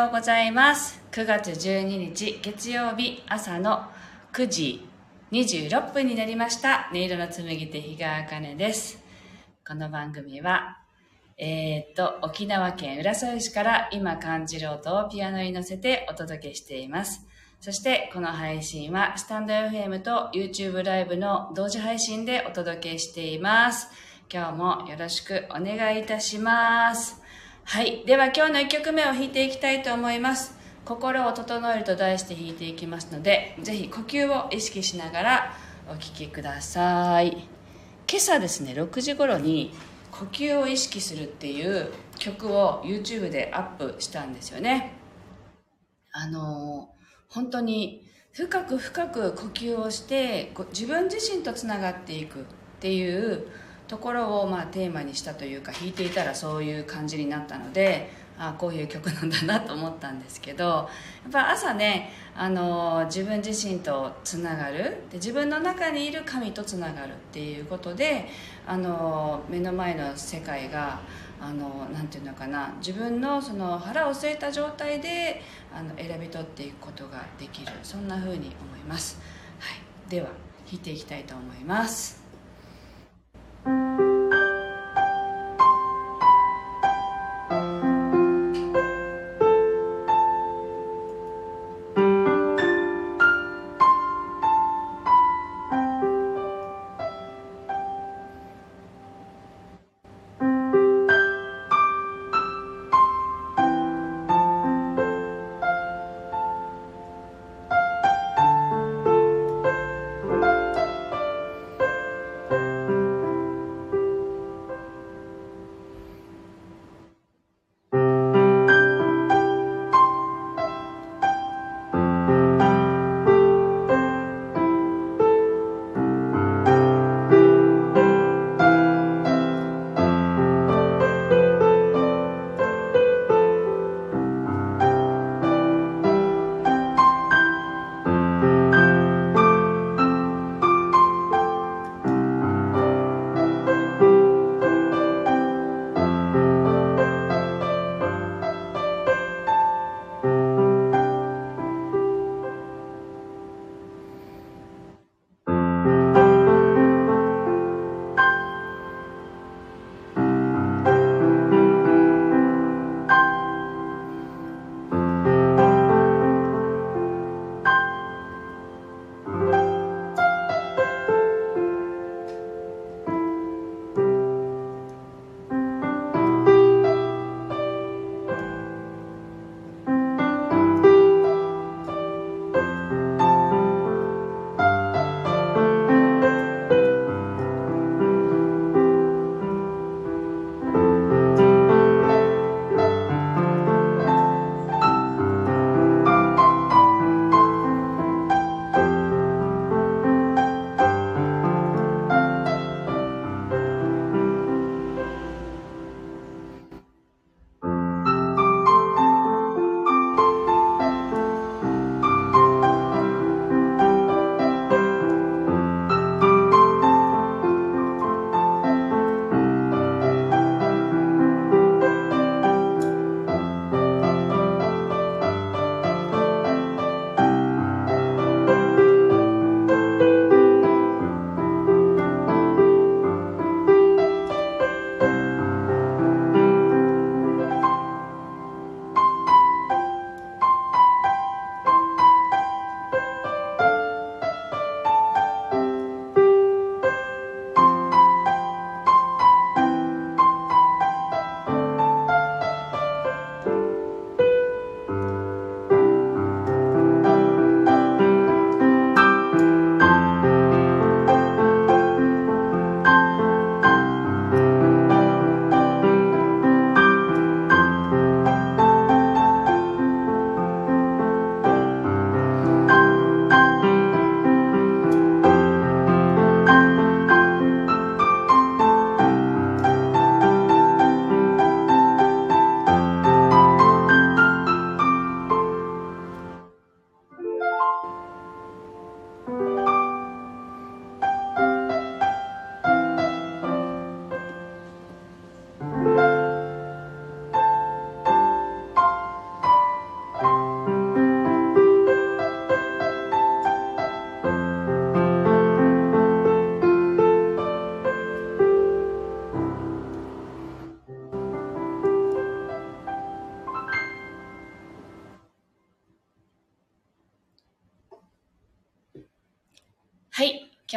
ようございます。9月12日月曜日朝の9時26分になりました。音色の紡手日川茜です。この番組はえー、っと沖縄県浦添市から今感じる音をピアノに乗せてお届けしています。そしてこの配信はスタンド FM と YouTube ライブの同時配信でお届けしています。今日もよろしくお願いいたします。はい。では今日の1曲目を弾いていきたいと思います。心を整えると題して弾いていきますので、ぜひ呼吸を意識しながらお聴きください。今朝ですね、6時頃に呼吸を意識するっていう曲を YouTube でアップしたんですよね。あの、本当に深く深く呼吸をして自分自身とつながっていくっていうところをまあテーマにしたというか弾いていたらそういう感じになったのであこういう曲なんだなと思ったんですけどやっぱ朝ねあの自分自身とつながる。で自分の中にいる神とつながるっていうことであの目の前の世界があのなんていうのかな自分のその腹を据えた状態であの選び取っていくことができる。そんな風に思います、はい、では弾いていきたいと思います。は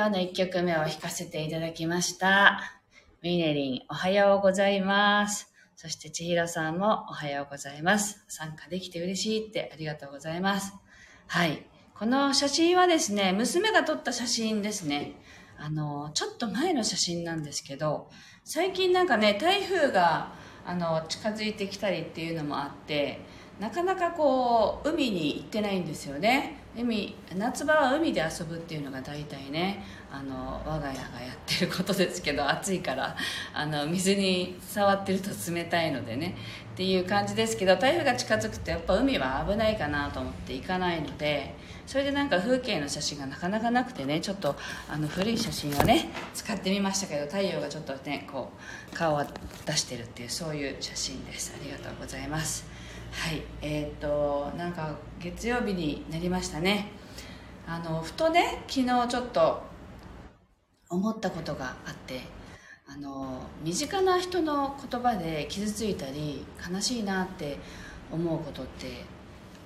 今日の1曲目を弾かせていただきました。ミネリン、おはようございます。そして千尋さんもおはようございます。参加できて嬉しいってありがとうございます。はい。この写真はですね、娘が撮った写真ですね。あの、ちょっと前の写真なんですけど、最近なんかね、台風があの近づいてきたりっていうのもあって、なかなかこう海に行ってないんですよね海夏場は海で遊ぶっていうのが大体ねあの我が家がやってることですけど暑いからあの水に触ってると冷たいのでねっていう感じですけど台風が近づくとやっぱ海は危ないかなと思って行かないのでそれでなんか風景の写真がなかなかなくてねちょっとあの古い写真をね使ってみましたけど太陽がちょっとねこう顔を出してるっていうそういう写真です。ありがとうございます。はい。えっ、となんか月曜日になりましたね。あのふとね昨日ちょっと思ったことがあってあの身近な人の言葉で傷ついたり悲しいなって思うことって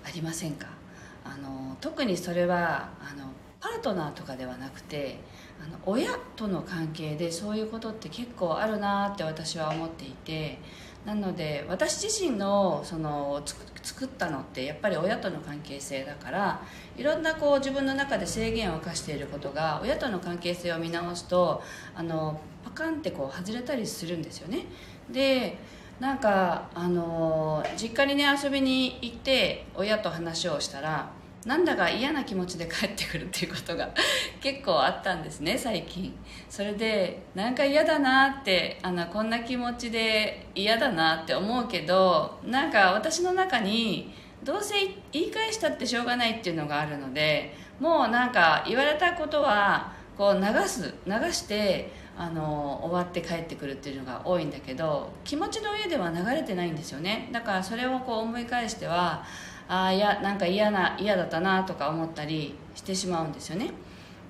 ありませんか？あの特にそれはあのパートナーとかではなくてあの親との関係でそういうことって結構あるなって私は思っていてなので私自身のその作ったのってやっぱり親との関係性だからいろんなこう自分の中で制限を課していることが親との関係性を見直すとあのパカンってこう外れたりするんですよね。でなんかあの実家にね遊びに行って親と話をしたらなんだか嫌な気持ちで帰ってくるっていうことが 結構あったんですね最近。それでなんか嫌だなってあのこんな気持ちで嫌だなって思うけどなんか私の中にどうせ言い返したってしょうがないっていうのがあるのでもうなんか言われたことはこう流す流してあの終わって帰ってくるっていうのが多いんだけど気持ちの上では流れてないんですよね。だからそれをこう思い返してはああいやなんか嫌な嫌だったなとか思ったりしてしまうんですよね。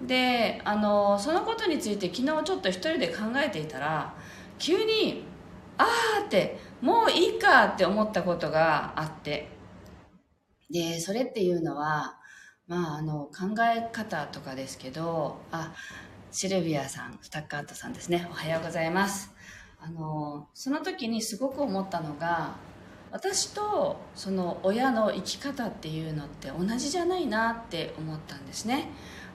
であのそのことについて昨日ちょっと一人で考えていたら急にああってもういいかって思ったことがあって。でそれっていうのはまああの考え方とかですけどあシルビアさんスタッカートさんですね。おはようございます。あのその時にすごく思ったのが私とその親の生き方っていうのって同じじゃないなって思ったんですね。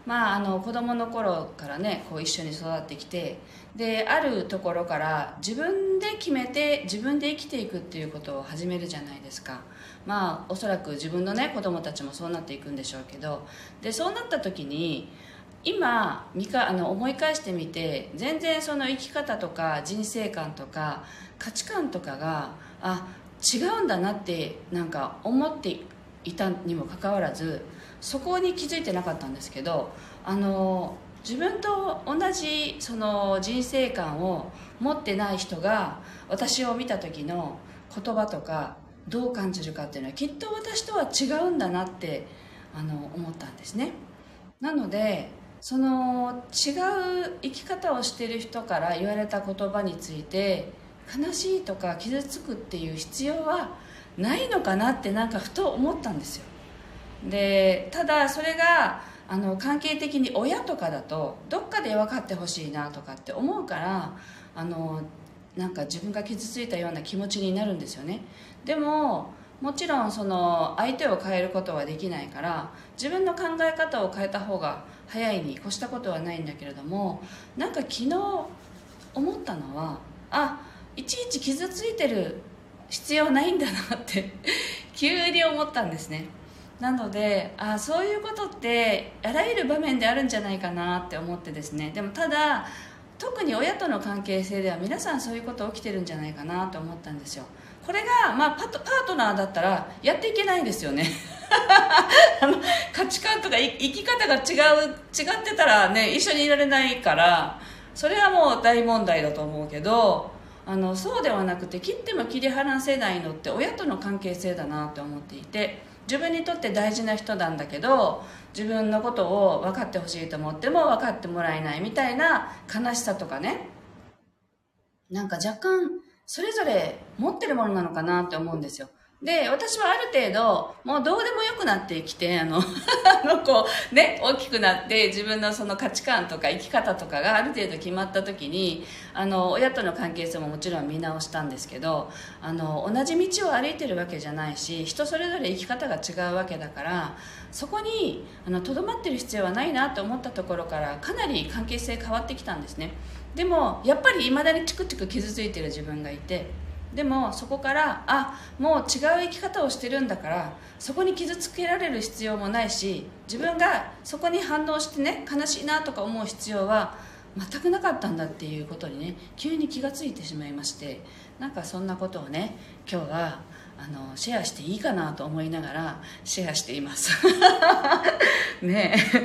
まああの子供の頃からねこう一緒に育ってきてであるところから自分で決めて自分で生きていくっていうことを始めるじゃないですか。まあおそらく自分のね子供たちもそうなっていくんでしょうけどでそうなった時に今見かあの思い返してみて全然その生き方とか人生観とか価値観とかがあ違うんだなってなんか思っていたにもかかわらずそこに気づいてなかったんですけどあの自分と同じその人生観を持ってない人が私を見た時の言葉とかどう感じるかっていうのはきっと私とは違うんだなってあの思ったんですね。なのでその違う生き方をしている人から言われた言葉について悲しいとか傷つくっていう必要はないのかなってなんかふと思ったんですよ。でただそれがあの関係的に親とかだとどっかで分かってほしいなとかって思うからあのなんか自分が傷ついたような気持ちになるんですよね。でももちろんその相手を変えることはできないから自分の考え方を変えた方が早いに越したことはないんだけれどもなんか昨日思ったのはあいちいち傷ついてる必要ないんだなって 急に思ったんですね。なのであそういうことってあらゆる場面であるんじゃないかなって思ってですね。でもただ特に親との関係性では皆さんそういうこと起きてるんじゃないかなと思ったんですよ。これが、まあ、パートナーだったらやっていけないんですよね。あの価値観とか生き方が違う違ってたらね一緒にいられないからそれはもう大問題だと思うけどあのそうではなくて切っても切り離せないのって親との関係性だなと思っていて自分にとって大事な人なんだけど自分のことを分かってほしいと思っても分かってもらえないみたいな悲しさとかねなんか若干それぞれ持ってるものなのかなって思うんですよ。で、私はある程度、もうどうでもよくなってきて、あの、あの、こう、ね、大きくなって自分のその価値観とか生き方とかがある程度決まった時に、あの、親との関係性ももちろん見直したんですけど、あの、同じ道を歩いてるわけじゃないし、人それぞれ生き方が違うわけだから、そこに、あの、とどまってる必要はないなと思ったところから、かなり関係性変わってきたんですね。でも、やっぱり未だにチクチク傷ついてる自分がいて、でもそこからあもう違う生き方をしてるんだからそこに傷つけられる必要もないし自分がそこに反応してね悲しいなとか思う必要は全くなかったんだっていうことにね急に気がついてしまいましてなんかそんなことをね今日はあのシェアしていいかなと思いながらシェアしています。ねえ。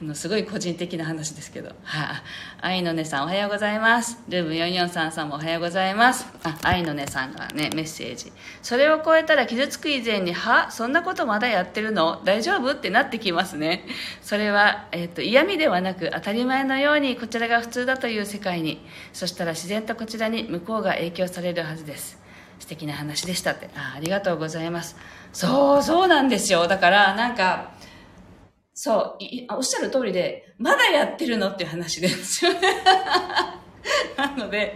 あのすごい個人的な話ですけど。はあ、愛のねさんおはようございます。ルーム443さんもおはようございます。あ愛のねさんがねメッセージ。それを超えたら傷つく以前にはそんなことまだやってるの？大丈夫？ってなってきますね。それは、えーと、と嫌味ではなく当たり前のようにこちらが普通だという世界に。そしたら自然とこちらに向こうが影響されるはずです。素敵な話でしたって。あありがとうございます。そうそうなんですよ。だからなんかそうおっしゃる通りでまだやってるのっていう話ですよね。なので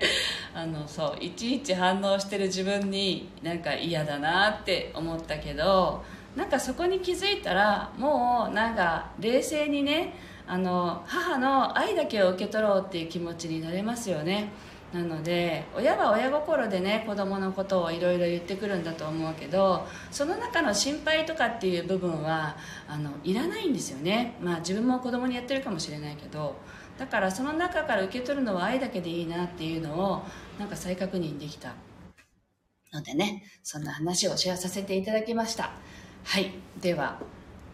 あのそういちいち反応してる自分になんか嫌だなって思ったけどなんかそこに気づいたらもうなんか冷静にねあの母の愛だけを受け取ろうっていう気持ちになれますよね。なので親は親心でね子供のことをいろいろ言ってくるんだと思うけどその中の心配とかっていう部分はあのいらないんですよね。まあ自分も子供にやってるかもしれないけどだからその中から受け取るのは愛だけでいいなっていうのをなんか再確認できた。のでねそんな話をシェアさせていただきました。はい。では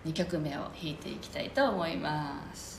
2曲目を弾いていきたいと思います。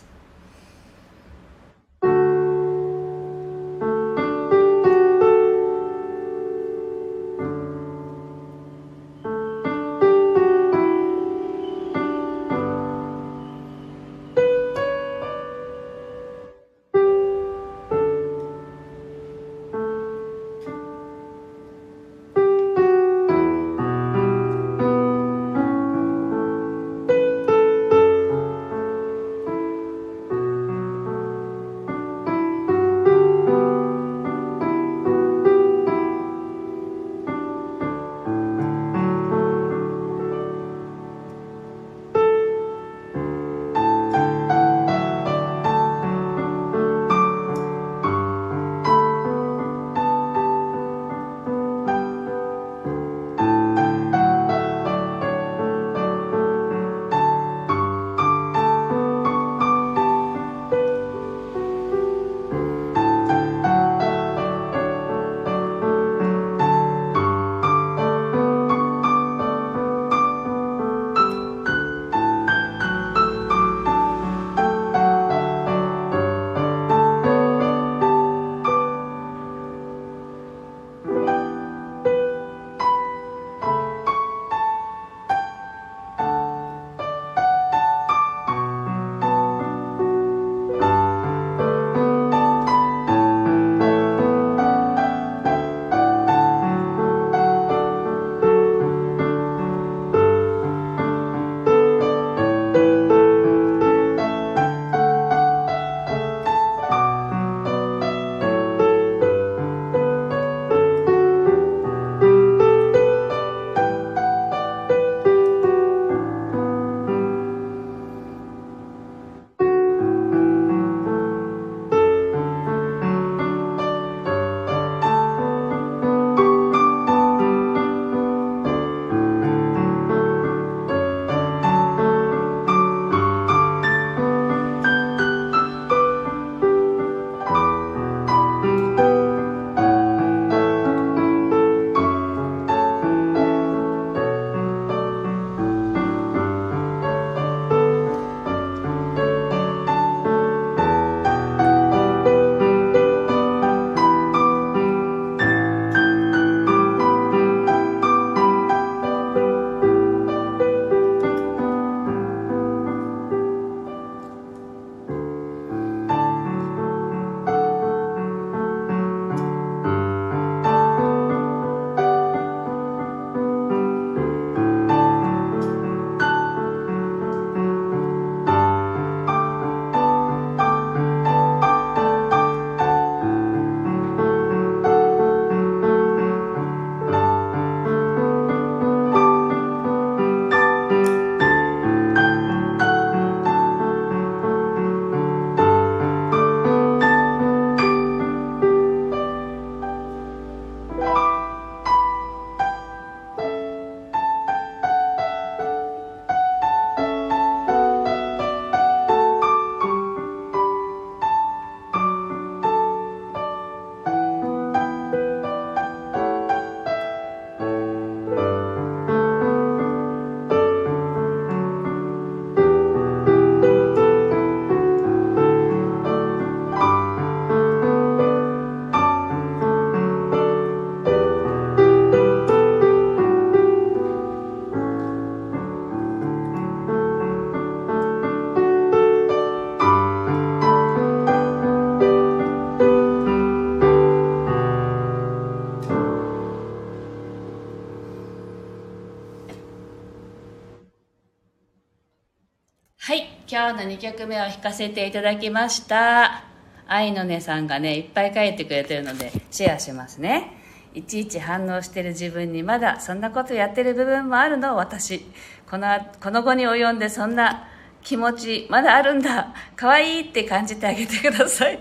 の2曲目を弾かせていただきました。愛のねさんがね、いっぱい書いてくれてるので、シェアしますね。いちいち反応してる自分にまだそんなことやってる部分もあるの？私。この、この後に及んでそんな気持ちまだあるんだ？可愛いって感じてあげてください。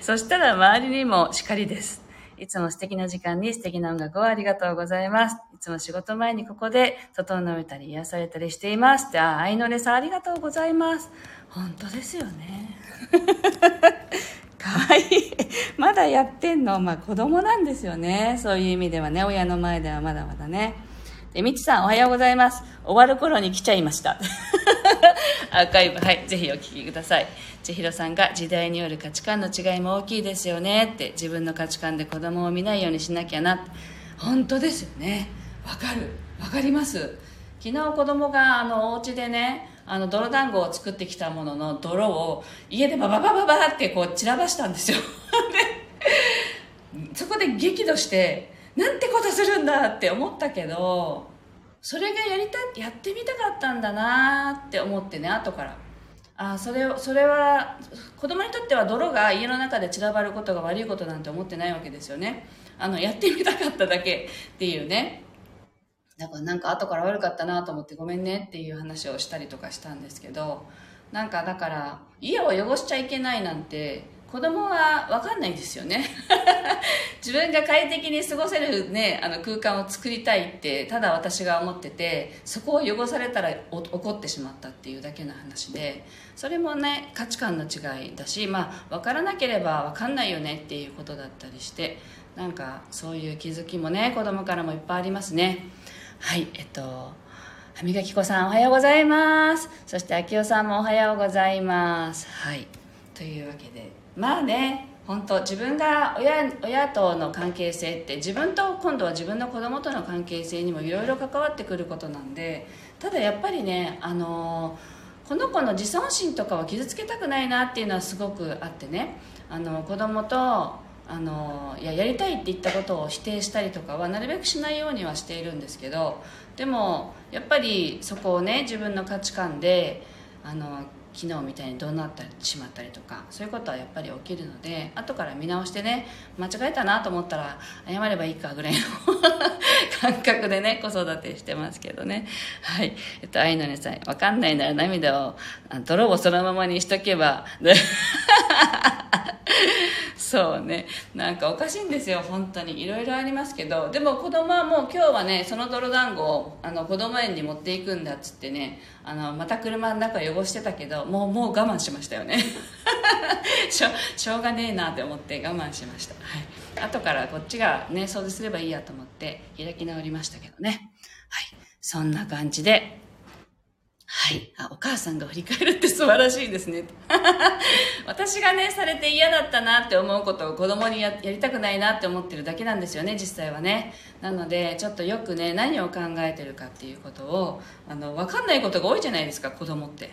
そしたら周りにもしかりです。いつも素敵な時間に素敵な音楽をありがとうございます。いつも仕事前にここで整えたり癒されたりしています。って、あ、愛のれさんありがとうございます。本当ですよね。かわいい。まだやってんのまあ子供なんですよね。そういう意味ではね、親の前ではまだまだね。で、みちさんおはようございます。終わる頃に来ちゃいました。アーカイブ、はい、ぜひお聞きください。千尋さんが時代による価値観の違いも大きいですよねって、自分の価値観で子供を見ないようにしなきゃな。本当ですよね。わかる。わかります。昨日子供があのお家でね、あの泥団子を作ってきたものの泥を家でバババババってこう散らばしたんですよ。で、そこで激怒して、なんてことするんだって思ったけど、それがやりたやってみたかったんだなって思ってね後から。あそれそれは子供にとっては泥が家の中で散らばることが悪いことなんて思ってないわけですよね。あのやってみたかっただけっていうね。だからなんか後から悪かったなと思ってごめんねっていう話をしたりとかしたんですけどなんかだから家を汚しちゃいけないなんて子供は分かんないですよね。自分が快適に過ごせる、ね、あの空間を作りたいってただ私が思っててそこを汚されたら怒ってしまったっていうだけの話でそれもね価値観の違いだし、まあ、分からなければ分かんないよねっていうことだったりしてなんかそういう気づきもね子供からもいっぱいありますね。はいえっと歯磨き粉さんおはようございます。そして秋代さんもおはようございます。はいというわけで。まあね本当自分が親親との関係性って自分と今度は自分の子供との関係性にもいろいろ関わってくることなんでただやっぱりねあのこの子の自尊心とかは傷つけたくないなっていうのはすごくあってねあの子供とあのいややりたいって言ったことを否定したりとかはなるべくしないようにはしているんですけどでもやっぱりそこをね自分の価値観であの昨日みたいにどうなってしまったりとかそういうことはやっぱり起きるので後から見直してね間違えたなと思ったら謝ればいいかぐらいの感覚でね 子育てしてますけどね。はい。えっと愛のねさん分かんないなら涙を泥をそのままにしとけばそうね。なんかおかしいんですよ。本当に。いろいろありますけど。でも子供はもう今日はねその泥団子をあの子供園に持っていくんだっつってねあのまた車の中汚してたけどもうもう我慢しましたよね。しょしょうがねえなって思って我慢しました、はい、後からこっちがね掃除すればいいやと思って開き直りましたけどね。はい。そんな感じではい。あ、お母さんが振り返るって素晴らしいですね。私がね、されて嫌だったなって思うことを子供にややりたくないなって思ってるだけなんですよね、実際はね。なので、ちょっとよくね、何を考えてるかっていうことを、あの、わかんないことが多いじゃないですか、子供って。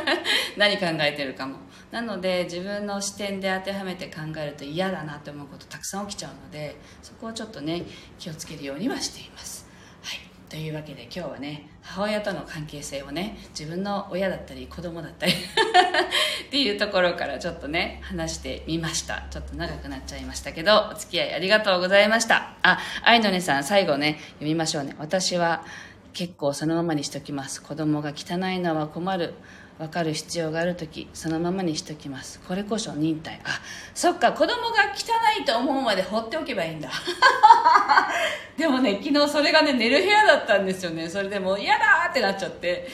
何考えてるかも。なので、自分の視点で当てはめて考えると嫌だなって思うことたくさん起きちゃうので、そこをちょっとね、気をつけるようにはしています。はい。というわけで今日はね母親との関係性をね自分の親だったり子供だったり っていうところからちょっとね話してみました。ちょっと長くなっちゃいましたけどお付き合いありがとうございました。あ愛のねさん最後ね読みましょうね。私は結構そのままにしときます。子供が汚いのは困る。分かる必要がある時そのままにしときます。これこそ忍耐。あそっか。子供が汚いと思うまで放っておけばいいんだ。でもね昨日それがね寝る部屋だったんですよね。それでもう嫌だってなっちゃって。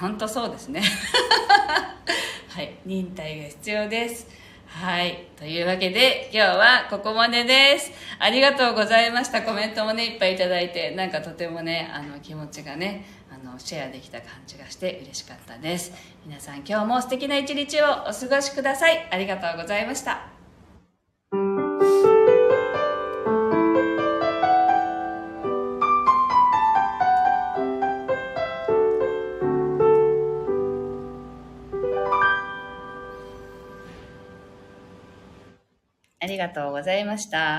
本当そうですね。はい。忍耐が必要です。はい。というわけで、今日はここまでです。ありがとうございました。コメントもね、いっぱいいただいて、なんかとてもね、あの、気持ちがね、あの、シェアできた感じがして嬉しかったです。皆さん今日も素敵な一日をお過ごしください。ありがとうございました。ありがとうございました。